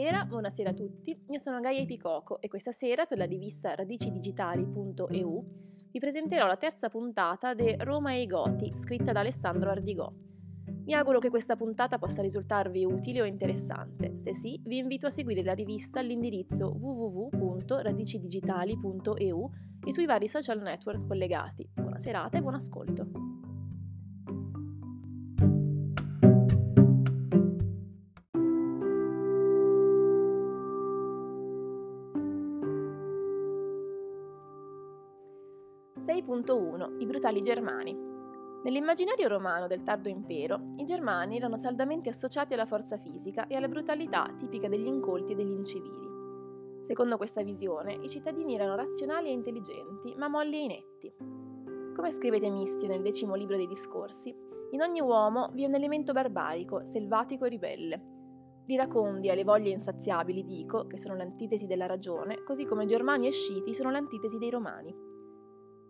Buonasera, buonasera a tutti. Io sono Gaia Epicoco e questa sera per la rivista radicidigitali.eu vi presenterò la terza puntata de Roma e i Goti, scritta da Alessandro Ardigò. Mi auguro che questa puntata possa risultarvi utile o interessante. Se sì, vi invito a seguire la rivista all'indirizzo www.radicidigitali.eu e sui vari social network collegati. Buona serata e buon ascolto. 6.1 I brutali germani. Nell'immaginario romano del tardo impero, i germani erano saldamente associati alla forza fisica e alla brutalità tipica degli incolti e degli incivili. Secondo questa visione, i cittadini erano razionali e intelligenti, ma molli e inetti. Come scrive Temistio nel decimo libro dei discorsi, in ogni uomo vi è un elemento barbarico, selvatico e ribelle. L'iracondi e le voglie insaziabili dico, che sono l'antitesi della ragione, così come germani e sciti sono l'antitesi dei romani.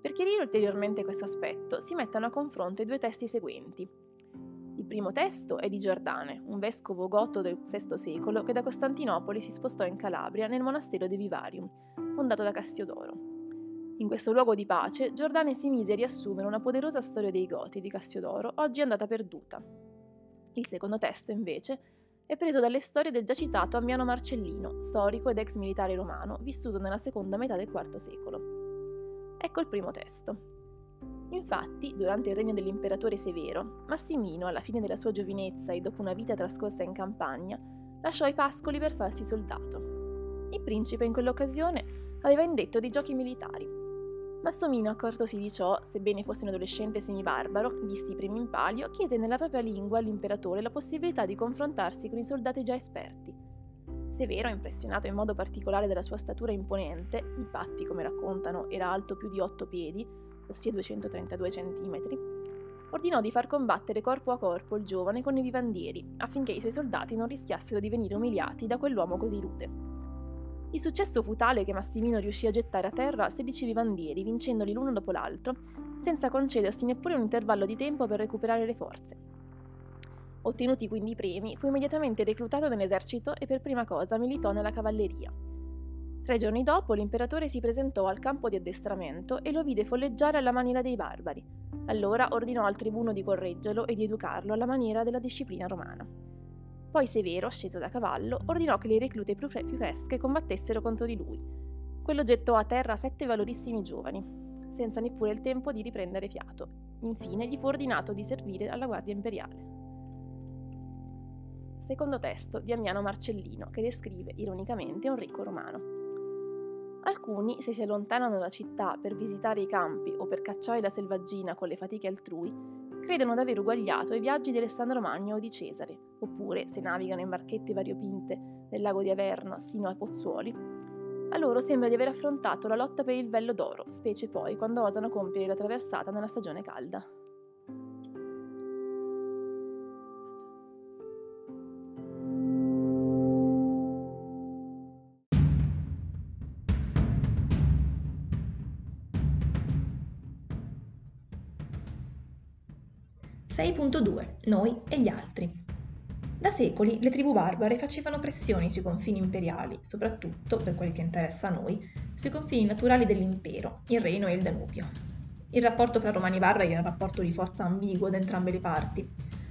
Per chiarire ulteriormente questo aspetto, si mettono a confronto i due testi seguenti. Il primo testo è di Giordane, un vescovo goto del VI secolo che da Costantinopoli si spostò in Calabria nel monastero di Vivarium, fondato da Cassiodoro. In questo luogo di pace, Giordane si mise a riassumere una poderosa storia dei Goti di Cassiodoro, oggi andata perduta. Il secondo testo, invece, è preso dalle storie del già citato Ammiano Marcellino, storico ed ex militare romano, vissuto nella seconda metà del IV secolo. Ecco il primo testo. Infatti, durante il regno dell'imperatore Severo, Massimino, alla fine della sua giovinezza e dopo una vita trascorsa in campagna, lasciò i pascoli per farsi soldato. Il principe in quell'occasione aveva indetto dei giochi militari. Massomino, accortosi di ciò, sebbene fosse un adolescente semibarbaro, visti i primi in palio, chiese nella propria lingua all'imperatore la possibilità di confrontarsi con i soldati già esperti Severo, impressionato in modo particolare dalla sua statura imponente, infatti, come raccontano, era alto più di 8 piedi, ossia 232 cm, ordinò di far combattere corpo a corpo il giovane con i vivandieri, affinché i suoi soldati non rischiassero di venire umiliati da quell'uomo così rude. Il successo fu tale che Massimino riuscì a gettare a terra 16 vivandieri, vincendoli l'uno dopo l'altro, senza concedersi neppure un intervallo di tempo per recuperare le forze. Ottenuti quindi i premi, fu immediatamente reclutato nell'esercito e per prima cosa militò nella cavalleria. Tre giorni dopo l'imperatore si presentò al campo di addestramento e lo vide folleggiare alla maniera dei barbari. Allora ordinò al tribuno di correggerlo e di educarlo alla maniera della disciplina romana. Poi Severo, sceso da cavallo, ordinò che le reclute più, più fresche combattessero contro di lui. Quello gettò a terra sette valorissimi giovani, senza neppure il tempo di riprendere fiato. Infine gli fu ordinato di servire alla guardia imperiale secondo testo di Ammiano Marcellino, che descrive ironicamente un ricco romano. Alcuni, se si allontanano dalla città per visitare i campi o per cacciare la selvaggina con le fatiche altrui, credono di aver uguagliato i viaggi di Alessandro Magno o di Cesare, oppure, se navigano in barchette variopinte nel lago di Averno sino ai Pozzuoli, a loro sembra di aver affrontato la lotta per il vello d'oro, specie poi quando osano compiere la traversata nella stagione calda. 6.2 Noi e gli altri. Da secoli le tribù barbare facevano pressioni sui confini imperiali, soprattutto, per quel che interessa a noi, sui confini naturali dell'impero, il Reno e il Danubio. Il rapporto fra romani e barbari era un rapporto di forza ambiguo da entrambe le parti.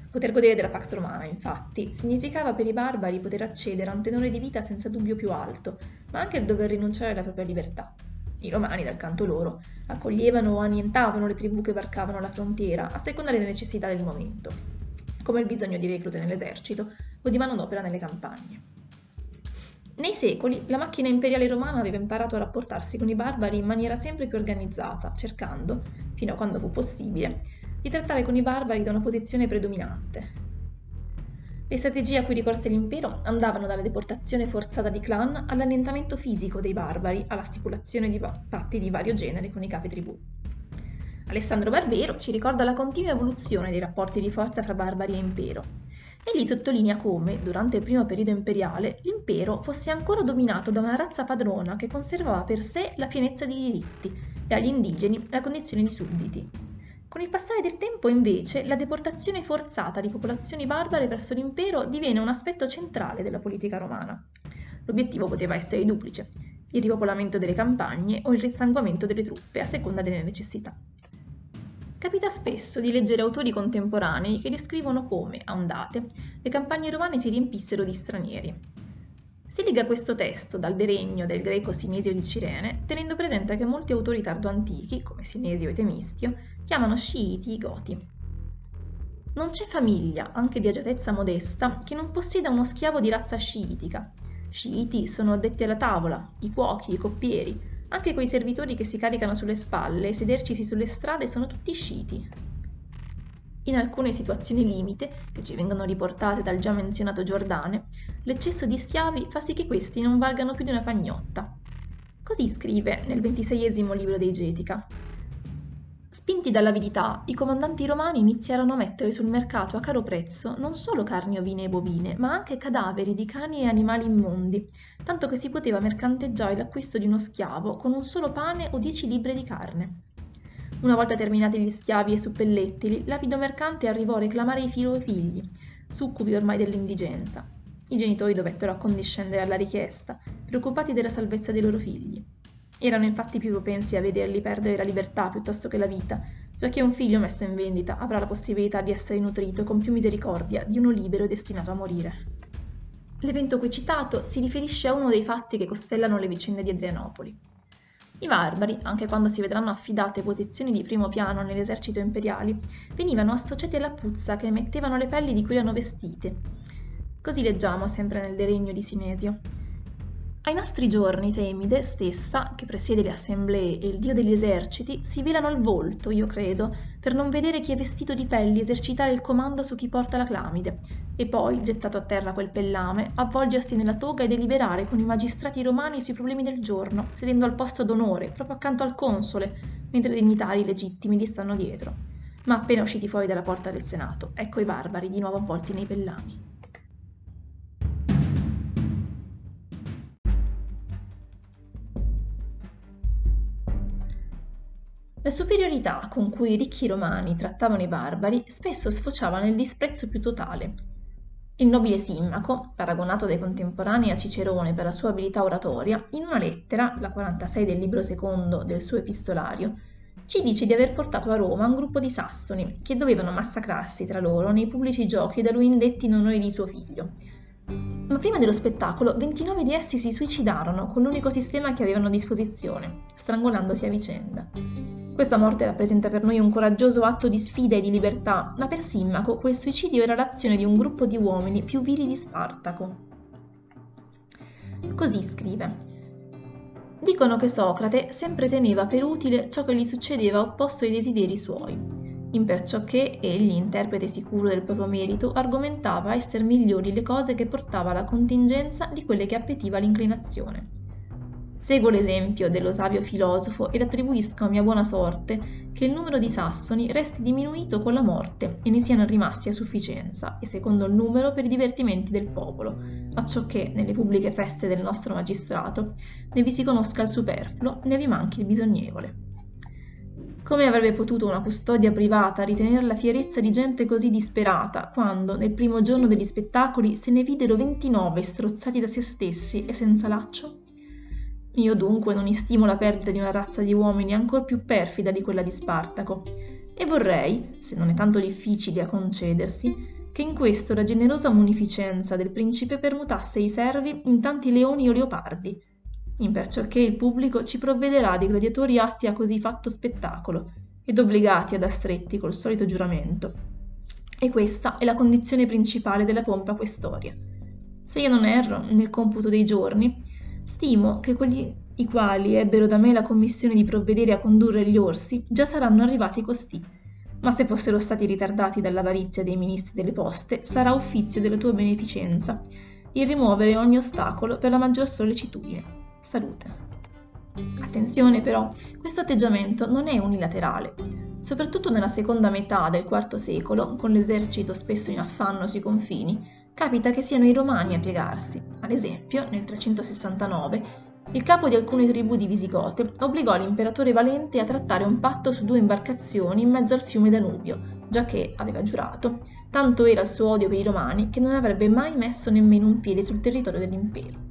Poter godere della Pax Romana, infatti, significava per i barbari poter accedere a un tenore di vita senza dubbio più alto, ma anche dover rinunciare alla propria libertà. I romani, dal canto loro, accoglievano o annientavano le tribù che varcavano la frontiera, a seconda delle necessità del momento, come il bisogno di reclute nell'esercito o di manodopera nelle campagne. Nei secoli la macchina imperiale romana aveva imparato a rapportarsi con i barbari in maniera sempre più organizzata, cercando, fino a quando fu possibile, di trattare con i barbari da una posizione predominante, le strategie a cui ricorse l'impero andavano dalla deportazione forzata di clan all'annientamento fisico dei barbari, alla stipulazione di patti di vario genere con i capi tribù. Alessandro Barbero ci ricorda la continua evoluzione dei rapporti di forza fra barbari e impero. Egli sottolinea come, durante il primo periodo imperiale, l'impero fosse ancora dominato da una razza padrona che conservava per sé la pienezza di diritti e agli indigeni la condizione di sudditi. Con il passare del tempo, invece, la deportazione forzata di popolazioni barbare verso l'impero diviene un aspetto centrale della politica romana. L'obiettivo poteva essere duplice, il ripopolamento delle campagne o il risanguamento delle truppe a seconda delle necessità. Capita spesso di leggere autori contemporanei che descrivono come, a ondate, le campagne romane si riempissero di stranieri. Si lega questo testo dal deregno del greco Sinesio di Cirene, tenendo presente che molti autori tardoantichi, come Sinesio e Temistio, chiamano sciiti i goti. Non c'è famiglia, anche di agiatezza modesta, che non possieda uno schiavo di razza sciitica. Sciiti sono addetti alla tavola, i cuochi, i coppieri, anche quei servitori che si caricano sulle spalle e sedercisi sulle strade sono tutti sciiti. In alcune situazioni limite, che ci vengono riportate dal già menzionato Giordane, l'eccesso di schiavi fa sì che questi non valgano più di una pagnotta. Così scrive nel ventiseiesimo libro dei Getica. Spinti dall'avidità, i comandanti romani iniziarono a mettere sul mercato a caro prezzo non solo carni ovine e bovine, ma anche cadaveri di cani e animali immondi, tanto che si poteva mercanteggiare l'acquisto di uno schiavo con un solo pane o dieci libbre di carne. Una volta terminati gli schiavi e suppellettili, l'avido mercante arrivò a reclamare i filo figli, succubi ormai dell'indigenza. I genitori dovettero accondiscendere alla richiesta, preoccupati della salvezza dei loro figli. Erano infatti più propensi a vederli perdere la libertà piuttosto che la vita, giacché un figlio messo in vendita avrà la possibilità di essere nutrito con più misericordia di uno libero destinato a morire. L'evento qui citato si riferisce a uno dei fatti che costellano le vicende di Adrianopoli. I barbari, anche quando si vedranno affidate posizioni di primo piano nell'esercito imperiale, venivano associati alla puzza che emettevano le pelli di cui erano vestite. Così leggiamo sempre nel Deregno di Sinesio. Ai nostri giorni Temide stessa, che presiede le assemblee e il dio degli eserciti, si velano il volto, io credo, per non vedere chi è vestito di pelli esercitare il comando su chi porta la clamide, e poi, gettato a terra quel pellame, avvolgersi nella toga e deliberare con i magistrati romani sui problemi del giorno, sedendo al posto d'onore, proprio accanto al console, mentre i dignitari legittimi gli stanno dietro. Ma appena usciti fuori dalla porta del Senato, ecco i barbari di nuovo avvolti nei pellami. La superiorità con cui i ricchi romani trattavano i barbari spesso sfociava nel disprezzo più totale. Il nobile Simmaco, paragonato dai contemporanei a Cicerone per la sua abilità oratoria, in una lettera, la 46 del libro secondo del suo epistolario, ci dice di aver portato a Roma un gruppo di sassoni che dovevano massacrarsi tra loro nei pubblici giochi da lui indetti in onore di suo figlio. Ma prima dello spettacolo 29 di essi si suicidarono con l'unico sistema che avevano a disposizione, strangolandosi a vicenda. Questa morte rappresenta per noi un coraggioso atto di sfida e di libertà, ma per Simmaco quel suicidio era l'azione di un gruppo di uomini più vili di Spartaco. Così scrive. Dicono che Socrate sempre teneva per utile ciò che gli succedeva opposto ai desideri suoi, imperciò che egli, interprete sicuro del proprio merito, argomentava essere migliori le cose che portava alla contingenza di quelle che appetiva l'inclinazione. Seguo l'esempio dello savio filosofo ed attribuisco a mia buona sorte che il numero di sassoni resti diminuito con la morte e ne siano rimasti a sufficienza e secondo il numero per i divertimenti del popolo, acciò che nelle pubbliche feste del nostro magistrato ne vi si conosca il superfluo, ne vi manchi il bisognevole. Come avrebbe potuto una custodia privata ritenere la fierezza di gente così disperata quando, nel primo giorno degli spettacoli, se ne videro 29 strozzati da se stessi e senza laccio? Io dunque non istimo la perdita di una razza di uomini ancor più perfida di quella di Spartaco, e vorrei, se non è tanto difficile a concedersi, che in questo la generosa munificenza del principe permutasse i servi in tanti leoni o leopardi, imperciò che il pubblico ci provvederà di gladiatori atti a così fatto spettacolo, ed obbligati ad astretti col solito giuramento. E questa è la condizione principale della pompa questoria. Se io non erro, nel computo dei giorni, Stimo che quelli i quali ebbero da me la commissione di provvedere a condurre gli orsi già saranno arrivati costì. Ma se fossero stati ritardati dall'avarizia dei ministri delle poste, sarà uffizio della tua beneficenza il rimuovere ogni ostacolo per la maggior sollecitudine. Salute. Attenzione però, questo atteggiamento non è unilaterale. Soprattutto nella seconda metà del IV secolo, con l'esercito spesso in affanno sui confini, capita che siano i romani a piegarsi. Ad esempio, nel 369, il capo di alcune tribù di Visigote obbligò l'imperatore Valente a trattare un patto su due imbarcazioni in mezzo al fiume Danubio, giacché, aveva giurato, tanto era il suo odio per i romani che non avrebbe mai messo nemmeno un piede sul territorio dell'impero.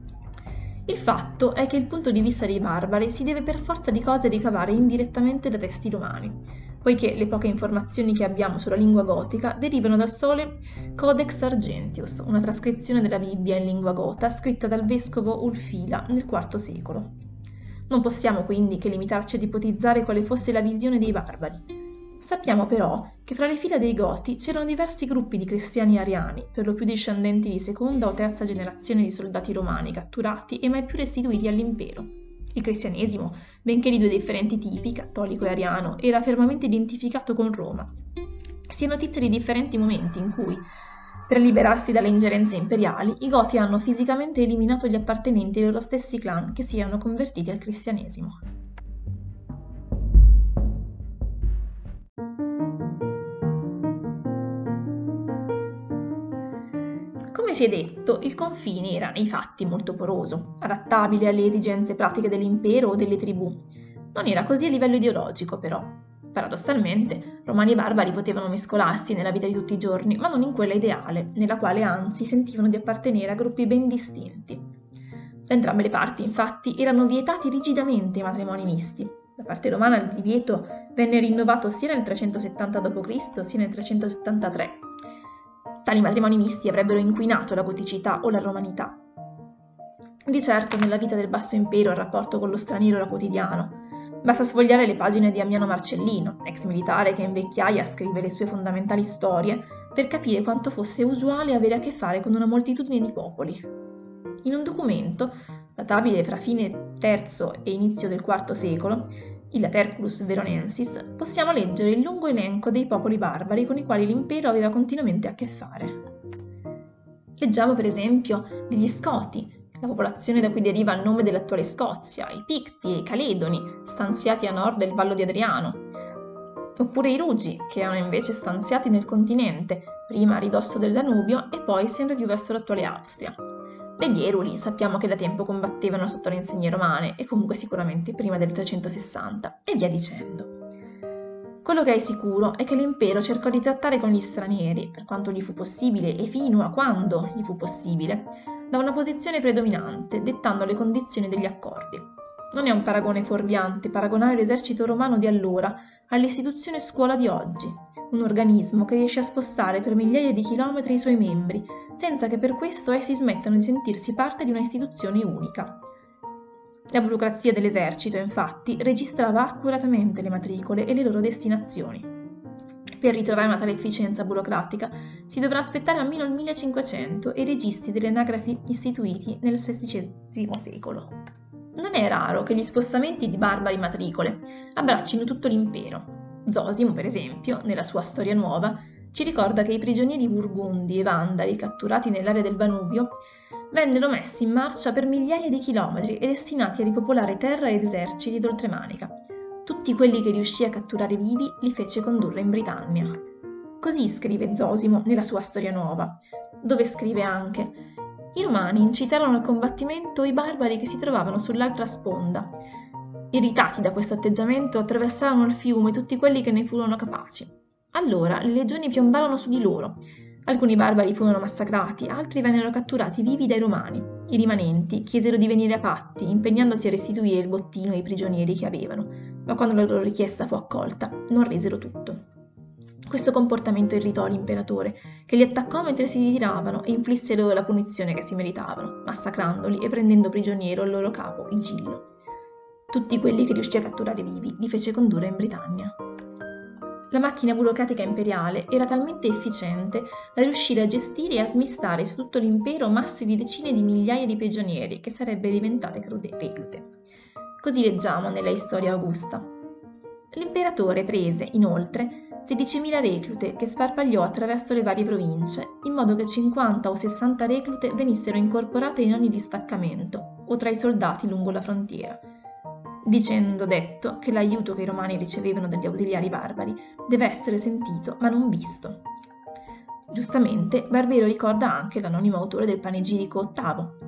Il fatto è che il punto di vista dei barbari si deve per forza di cose ricavare indirettamente da testi romani, poiché le poche informazioni che abbiamo sulla lingua gotica derivano dal sole Codex Argentius, una trascrizione della Bibbia in lingua gota scritta dal vescovo Ulfila nel IV secolo. Non possiamo quindi che limitarci ad ipotizzare quale fosse la visione dei barbari, Sappiamo però che fra le fila dei Goti c'erano diversi gruppi di cristiani ariani, per lo più discendenti di seconda o terza generazione di soldati romani catturati e mai più restituiti all'impero. Il cristianesimo, benché di due differenti tipi, cattolico e ariano, era fermamente identificato con Roma. Si è notizia di differenti momenti in cui, per liberarsi dalle ingerenze imperiali, i Goti hanno fisicamente eliminato gli appartenenti ai loro stessi clan che si erano convertiti al cristianesimo. Si è detto, il confine era nei fatti molto poroso, adattabile alle esigenze pratiche dell'impero o delle tribù. Non era così a livello ideologico, però. Paradossalmente, romani e barbari potevano mescolarsi nella vita di tutti i giorni, ma non in quella ideale, nella quale anzi sentivano di appartenere a gruppi ben distinti. Da entrambe le parti, infatti, erano vietati rigidamente i matrimoni misti. Da parte romana il divieto venne rinnovato sia nel 370 d.C. sia nel 373 Tali matrimoni misti avrebbero inquinato la goticità o la romanità. Di certo nella vita del Basso Impero il rapporto con lo straniero era quotidiano. Basta sfogliare le pagine di Ammiano Marcellino, ex militare che in vecchiaia scrive le sue fondamentali storie, per capire quanto fosse usuale avere a che fare con una moltitudine di popoli. In un documento, databile fra fine III e inizio del IV secolo, il Laterculus Veronensis, possiamo leggere il lungo elenco dei popoli barbari con i quali l'impero aveva continuamente a che fare. Leggiamo per esempio degli Scoti, la popolazione da cui deriva il nome dell'attuale Scozia, i Picti e i Caledoni, stanziati a nord del Vallo di Adriano, oppure i Rugi, che erano invece stanziati nel continente, prima a ridosso del Danubio e poi sempre più verso l'attuale Austria. Degli Eruli sappiamo che da tempo combattevano sotto le insegne romane e comunque sicuramente prima del 360 e via dicendo. Quello che è sicuro è che l'impero cercò di trattare con gli stranieri, per quanto gli fu possibile e fino a quando gli fu possibile, da una posizione predominante, dettando le condizioni degli accordi. Non è un paragone fuorviante paragonare l'esercito romano di allora all'istituzione scuola di oggi, un organismo che riesce a spostare per migliaia di chilometri i suoi membri, senza che per questo essi smettano di sentirsi parte di una istituzione unica. La burocrazia dell'esercito, infatti, registrava accuratamente le matricole e le loro destinazioni. Per ritrovare una tale efficienza burocratica si dovrà aspettare almeno il 1500 e i registri delle anagrafi istituiti nel XVI secolo. Non è raro che gli spostamenti di barbari matricole abbraccino tutto l'impero, Zosimo, per esempio, nella sua storia nuova, ci ricorda che i prigionieri burgundi e vandali catturati nell'area del Danubio vennero messi in marcia per migliaia di chilometri e destinati a ripopolare terra ed eserciti d'oltremanica. Tutti quelli che riuscì a catturare vivi li fece condurre in Britannia. Così scrive Zosimo nella sua storia nuova, dove scrive anche i romani incitarono al combattimento i barbari che si trovavano sull'altra sponda Irritati da questo atteggiamento, attraversarono il fiume tutti quelli che ne furono capaci. Allora le legioni piombarono su di loro. Alcuni barbari furono massacrati, altri vennero catturati vivi dai romani. I rimanenti chiesero di venire a patti, impegnandosi a restituire il bottino ai prigionieri che avevano, ma quando la loro richiesta fu accolta, non resero tutto. Questo comportamento irritò l'imperatore, che li attaccò mentre si ritiravano e inflisse loro la punizione che si meritavano, massacrandoli e prendendo prigioniero il loro capo, Igillo. Tutti quelli che riuscì a catturare vivi li fece condurre in Britannia. La macchina burocratica imperiale era talmente efficiente da riuscire a gestire e a smistare su tutto l'impero masse di decine di migliaia di prigionieri che sarebbero diventate reclute. Così leggiamo nella Storia Augusta. L'imperatore prese, inoltre, 16.000 reclute che sparpagliò attraverso le varie province, in modo che 50 o 60 reclute venissero incorporate in ogni distaccamento o tra i soldati lungo la frontiera, dicendo detto che l'aiuto che i romani ricevevano dagli ausiliari barbari deve essere sentito ma non visto. Giustamente, Barbero ricorda anche l'anonimo autore del panegirico ottavo.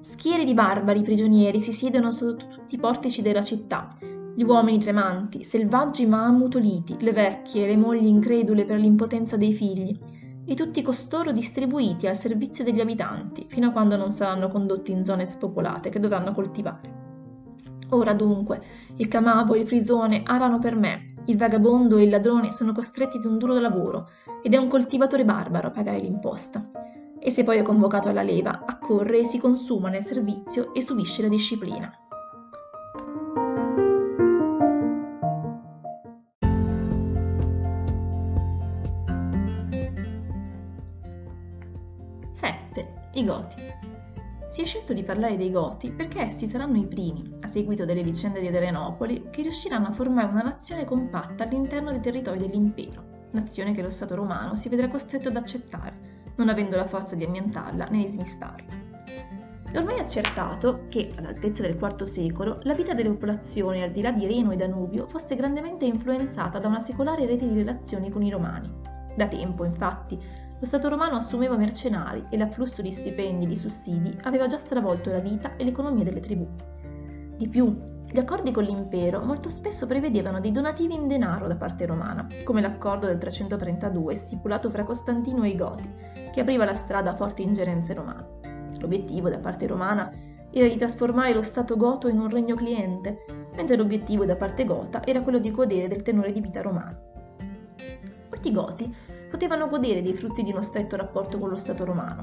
Schiere di barbari prigionieri si siedono sotto tutti i portici della città, gli uomini tremanti, selvaggi ma ammutoliti, le vecchie, le mogli incredule per l'impotenza dei figli. e tutti costoro distribuiti al servizio degli abitanti, fino a quando non saranno condotti in zone spopolate che dovranno coltivare. Ora dunque, il camavo e il frisone arano per me, il vagabondo e il ladrone sono costretti ad un duro lavoro ed è un coltivatore barbaro a pagare l'imposta. E se poi è convocato alla leva, accorre e si consuma nel servizio e subisce la disciplina. I Goti. Si è scelto di parlare dei Goti perché essi saranno i primi, a seguito delle vicende di Adrianopoli, che riusciranno a formare una nazione compatta all'interno dei territori dell'impero, nazione che lo Stato romano si vedrà costretto ad accettare, non avendo la forza di annientarla né di smistarla. È ormai accertato che, all'altezza del IV secolo, la vita delle popolazioni al di là di Reno e Danubio fosse grandemente influenzata da una secolare rete di relazioni con i romani. Da tempo, infatti, lo Stato romano assumeva mercenari e l'afflusso di stipendi e di sussidi aveva già stravolto la vita e l'economia delle tribù. Di più, gli accordi con l'impero molto spesso prevedevano dei donativi in denaro da parte romana, come l'accordo del 332 stipulato fra Costantino e i Goti, che apriva la strada a forti ingerenze romane. L'obiettivo da parte romana era di trasformare lo Stato goto in un regno cliente, mentre l'obiettivo da parte gota era quello di godere del tenore di vita romano. Molti goti potevano godere dei frutti di uno stretto rapporto con lo Stato romano.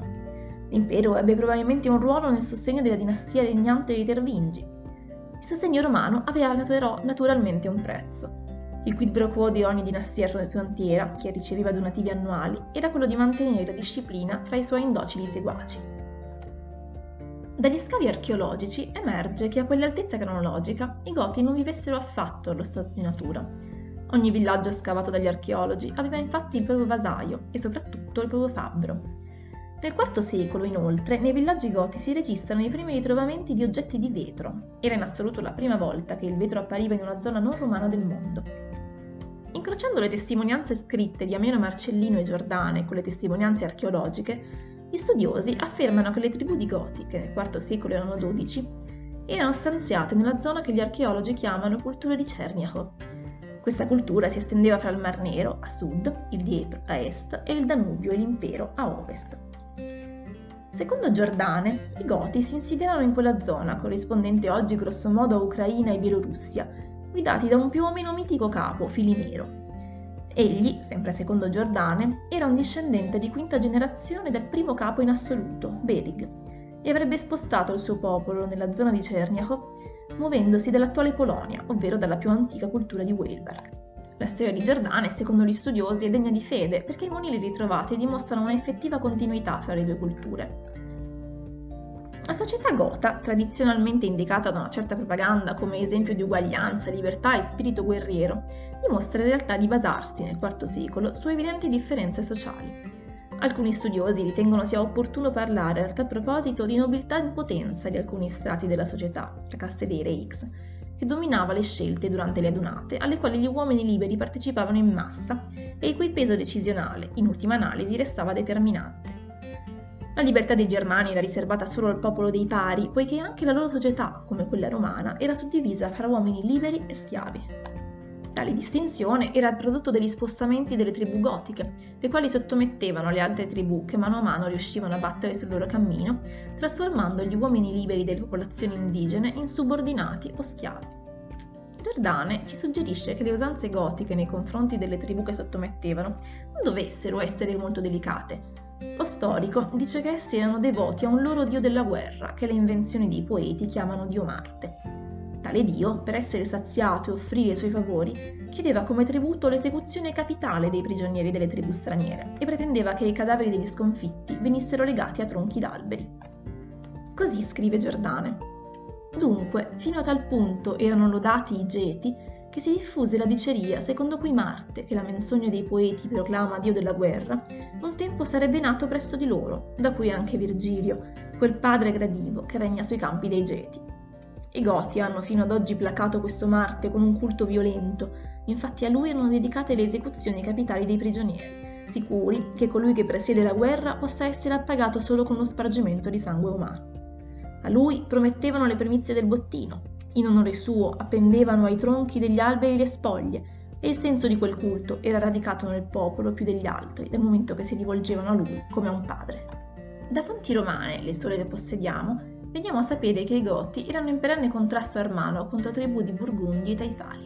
L'impero ebbe probabilmente un ruolo nel sostegno della dinastia regnante dei Tervingi. Il sostegno romano aveva naturalmente un prezzo. Il quid pro quo di ogni dinastia frontiera, che riceveva donativi annuali, era quello di mantenere la disciplina fra i suoi indocili seguaci. Dagli scavi archeologici emerge che a quell'altezza cronologica i Goti non vivessero affatto allo stato di natura, Ogni villaggio scavato dagli archeologi aveva infatti il proprio vasaio e soprattutto il proprio fabbro. Nel IV secolo, inoltre, nei villaggi goti si registrano i primi ritrovamenti di oggetti di vetro. Era in assoluto la prima volta che il vetro appariva in una zona non romana del mondo. Incrociando le testimonianze scritte di Ameno Marcellino e Giordane con le testimonianze archeologiche, gli studiosi affermano che le tribù di Goti, che nel IV secolo erano 12, erano stanziate nella zona che gli archeologi chiamano cultura di Cerniaco, questa cultura si estendeva fra il Mar Nero a sud, il Dniepr a est e il Danubio e l'impero a ovest. Secondo Giordane, i Goti si insediarono in quella zona, corrispondente oggi grossomodo a Ucraina e Bielorussia, guidati da un più o meno mitico capo, Filinero. Egli, sempre secondo Giordane, era un discendente di quinta generazione del primo capo in assoluto, Berig, e avrebbe spostato il suo popolo nella zona di Cerniakov muovendosi dall'attuale Polonia, ovvero dalla più antica cultura di Weilberg. La storia di Giordane, secondo gli studiosi, è degna di fede perché i monili ritrovati dimostrano un'effettiva continuità fra le due culture. La società gota, tradizionalmente indicata da una certa propaganda come esempio di uguaglianza, libertà e spirito guerriero, dimostra in realtà di basarsi nel IV secolo su evidenti differenze sociali. Alcuni studiosi ritengono sia opportuno parlare a tal proposito di nobiltà in potenza di alcuni strati della società, la dei Reichs, che dominava le scelte durante le adunate, alle quali gli uomini liberi partecipavano in massa e il cui peso decisionale, in ultima analisi, restava determinante. La libertà dei Germani era riservata solo al popolo dei pari, poiché anche la loro società, come quella romana, era suddivisa fra uomini liberi e schiavi. Tale distinzione era il prodotto degli spostamenti delle tribù gotiche, le quali sottomettevano le altre tribù che mano a mano riuscivano a battere sul loro cammino, trasformando gli uomini liberi delle popolazioni indigene in subordinati o schiavi. Giordane ci suggerisce che le usanze gotiche nei confronti delle tribù che sottomettevano non dovessero essere molto delicate. Lo storico dice che essi erano devoti a un loro dio della guerra, che le invenzioni dei poeti chiamano Dio Marte Tale dio, per essere saziato e offrire i suoi favori, chiedeva come tributo l'esecuzione capitale dei prigionieri delle tribù straniere e pretendeva che i cadaveri degli sconfitti venissero legati a tronchi d'alberi. Così scrive Giordane. Dunque, fino a tal punto erano lodati i geti che si diffuse la diceria secondo cui Marte, che la menzogna dei poeti proclama dio della guerra, un tempo sarebbe nato presso di loro, da cui anche Virgilio, quel padre gradivo che regna sui campi dei geti. I Goti hanno fino ad oggi placato questo Marte con un culto violento, infatti a lui erano dedicate le esecuzioni capitali dei prigionieri, sicuri che colui che presiede la guerra possa essere appagato solo con lo spargimento di sangue umano. A lui promettevano le primizie del bottino, in onore suo appendevano ai tronchi degli alberi le spoglie, e il senso di quel culto era radicato nel popolo più degli altri, dal momento che si rivolgevano a lui come a un padre. Da fonti romane, le sole che possediamo, veniamo a sapere che i Goti erano in perenne contrasto armano contro tribù di Burgundi e Taifali.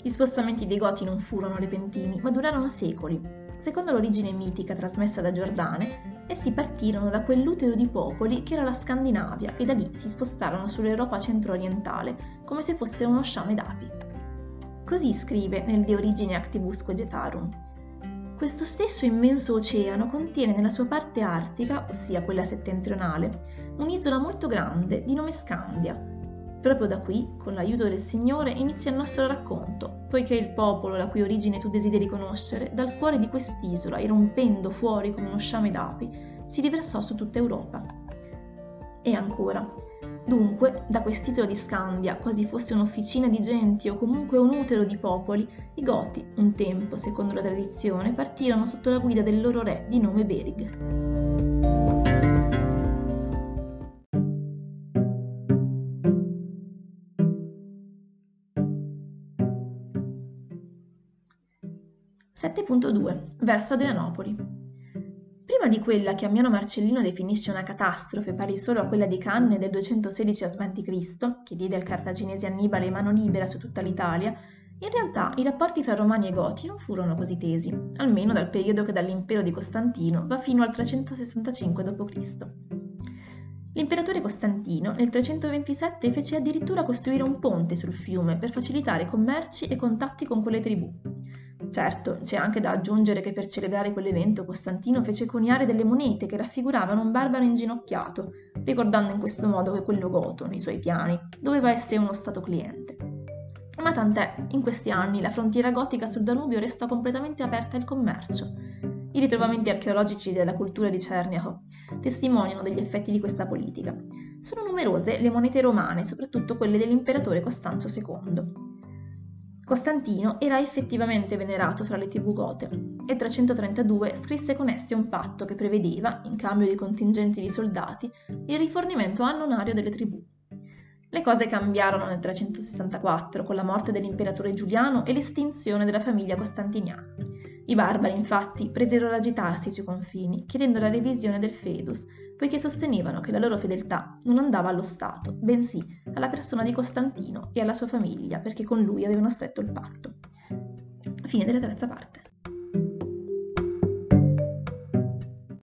Gli spostamenti dei Goti non furono repentini, ma durarono secoli. Secondo l'origine mitica trasmessa da Giordane, essi partirono da quell'utero di popoli che era la Scandinavia e da lì si spostarono sull'Europa centro-orientale come se fosse uno sciame d'api. Così scrive nel De Origine Actibusque Getarum. Questo stesso immenso oceano contiene nella sua parte artica, ossia quella settentrionale, un'isola molto grande di nome Scandia, Proprio da qui, con l'aiuto del Signore, inizia il nostro racconto, poiché il popolo la cui origine tu desideri conoscere, dal cuore di quest'isola, irrompendo fuori come uno sciame d'api, si riversò su tutta Europa. E ancora, dunque, da quest'isola di Scandia, quasi fosse un'officina di genti o comunque un utero di popoli, i Goti, un tempo, secondo la tradizione, partirono sotto la guida del loro re di nome Berig. 7.2 Verso Adrianopoli. Prima di quella che Ammiano Marcellino definisce una catastrofe pari solo a quella di Canne del 216 a.C., che diede al cartaginese Annibale mano libera su tutta l'Italia, in realtà i rapporti fra Romani e Goti non furono così tesi, almeno dal periodo che dall'impero di Costantino va fino al 365 d.C. L'imperatore Costantino nel 327 fece addirittura costruire un ponte sul fiume per facilitare commerci e contatti con quelle tribù. Certo, c'è anche da aggiungere che per celebrare quell'evento Costantino fece coniare delle monete che raffiguravano un barbaro inginocchiato, ricordando in questo modo che quello goto, nei suoi piani, doveva essere uno stato cliente. Ma tant'è, in questi anni la frontiera gotica sul Danubio restò completamente aperta al commercio. I ritrovamenti archeologici della cultura di Cerniaco testimoniano degli effetti di questa politica. Sono numerose le monete romane, soprattutto quelle dell'imperatore Costanzo II. Costantino era effettivamente venerato fra le tribù gote e 332 scrisse con essi un patto che prevedeva, in cambio di contingenti di soldati, il rifornimento annonario delle tribù. Le cose cambiarono nel 364 con la morte dell'imperatore Giuliano e l'estinzione della famiglia costantiniana. I barbari infatti presero ad agitarsi sui confini, chiedendo la revisione del Fedus, poiché sostenevano che la loro fedeltà non andava allo Stato, bensì alla persona di Costantino e alla sua famiglia, perché con lui avevano stretto il patto. Fine della terza parte.